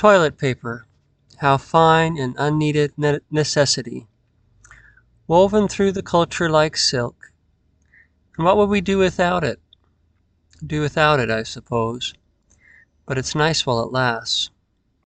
Toilet paper, how fine an unneeded necessity, woven through the culture like silk. And what would we do without it? Do without it, I suppose. But it's nice while it lasts.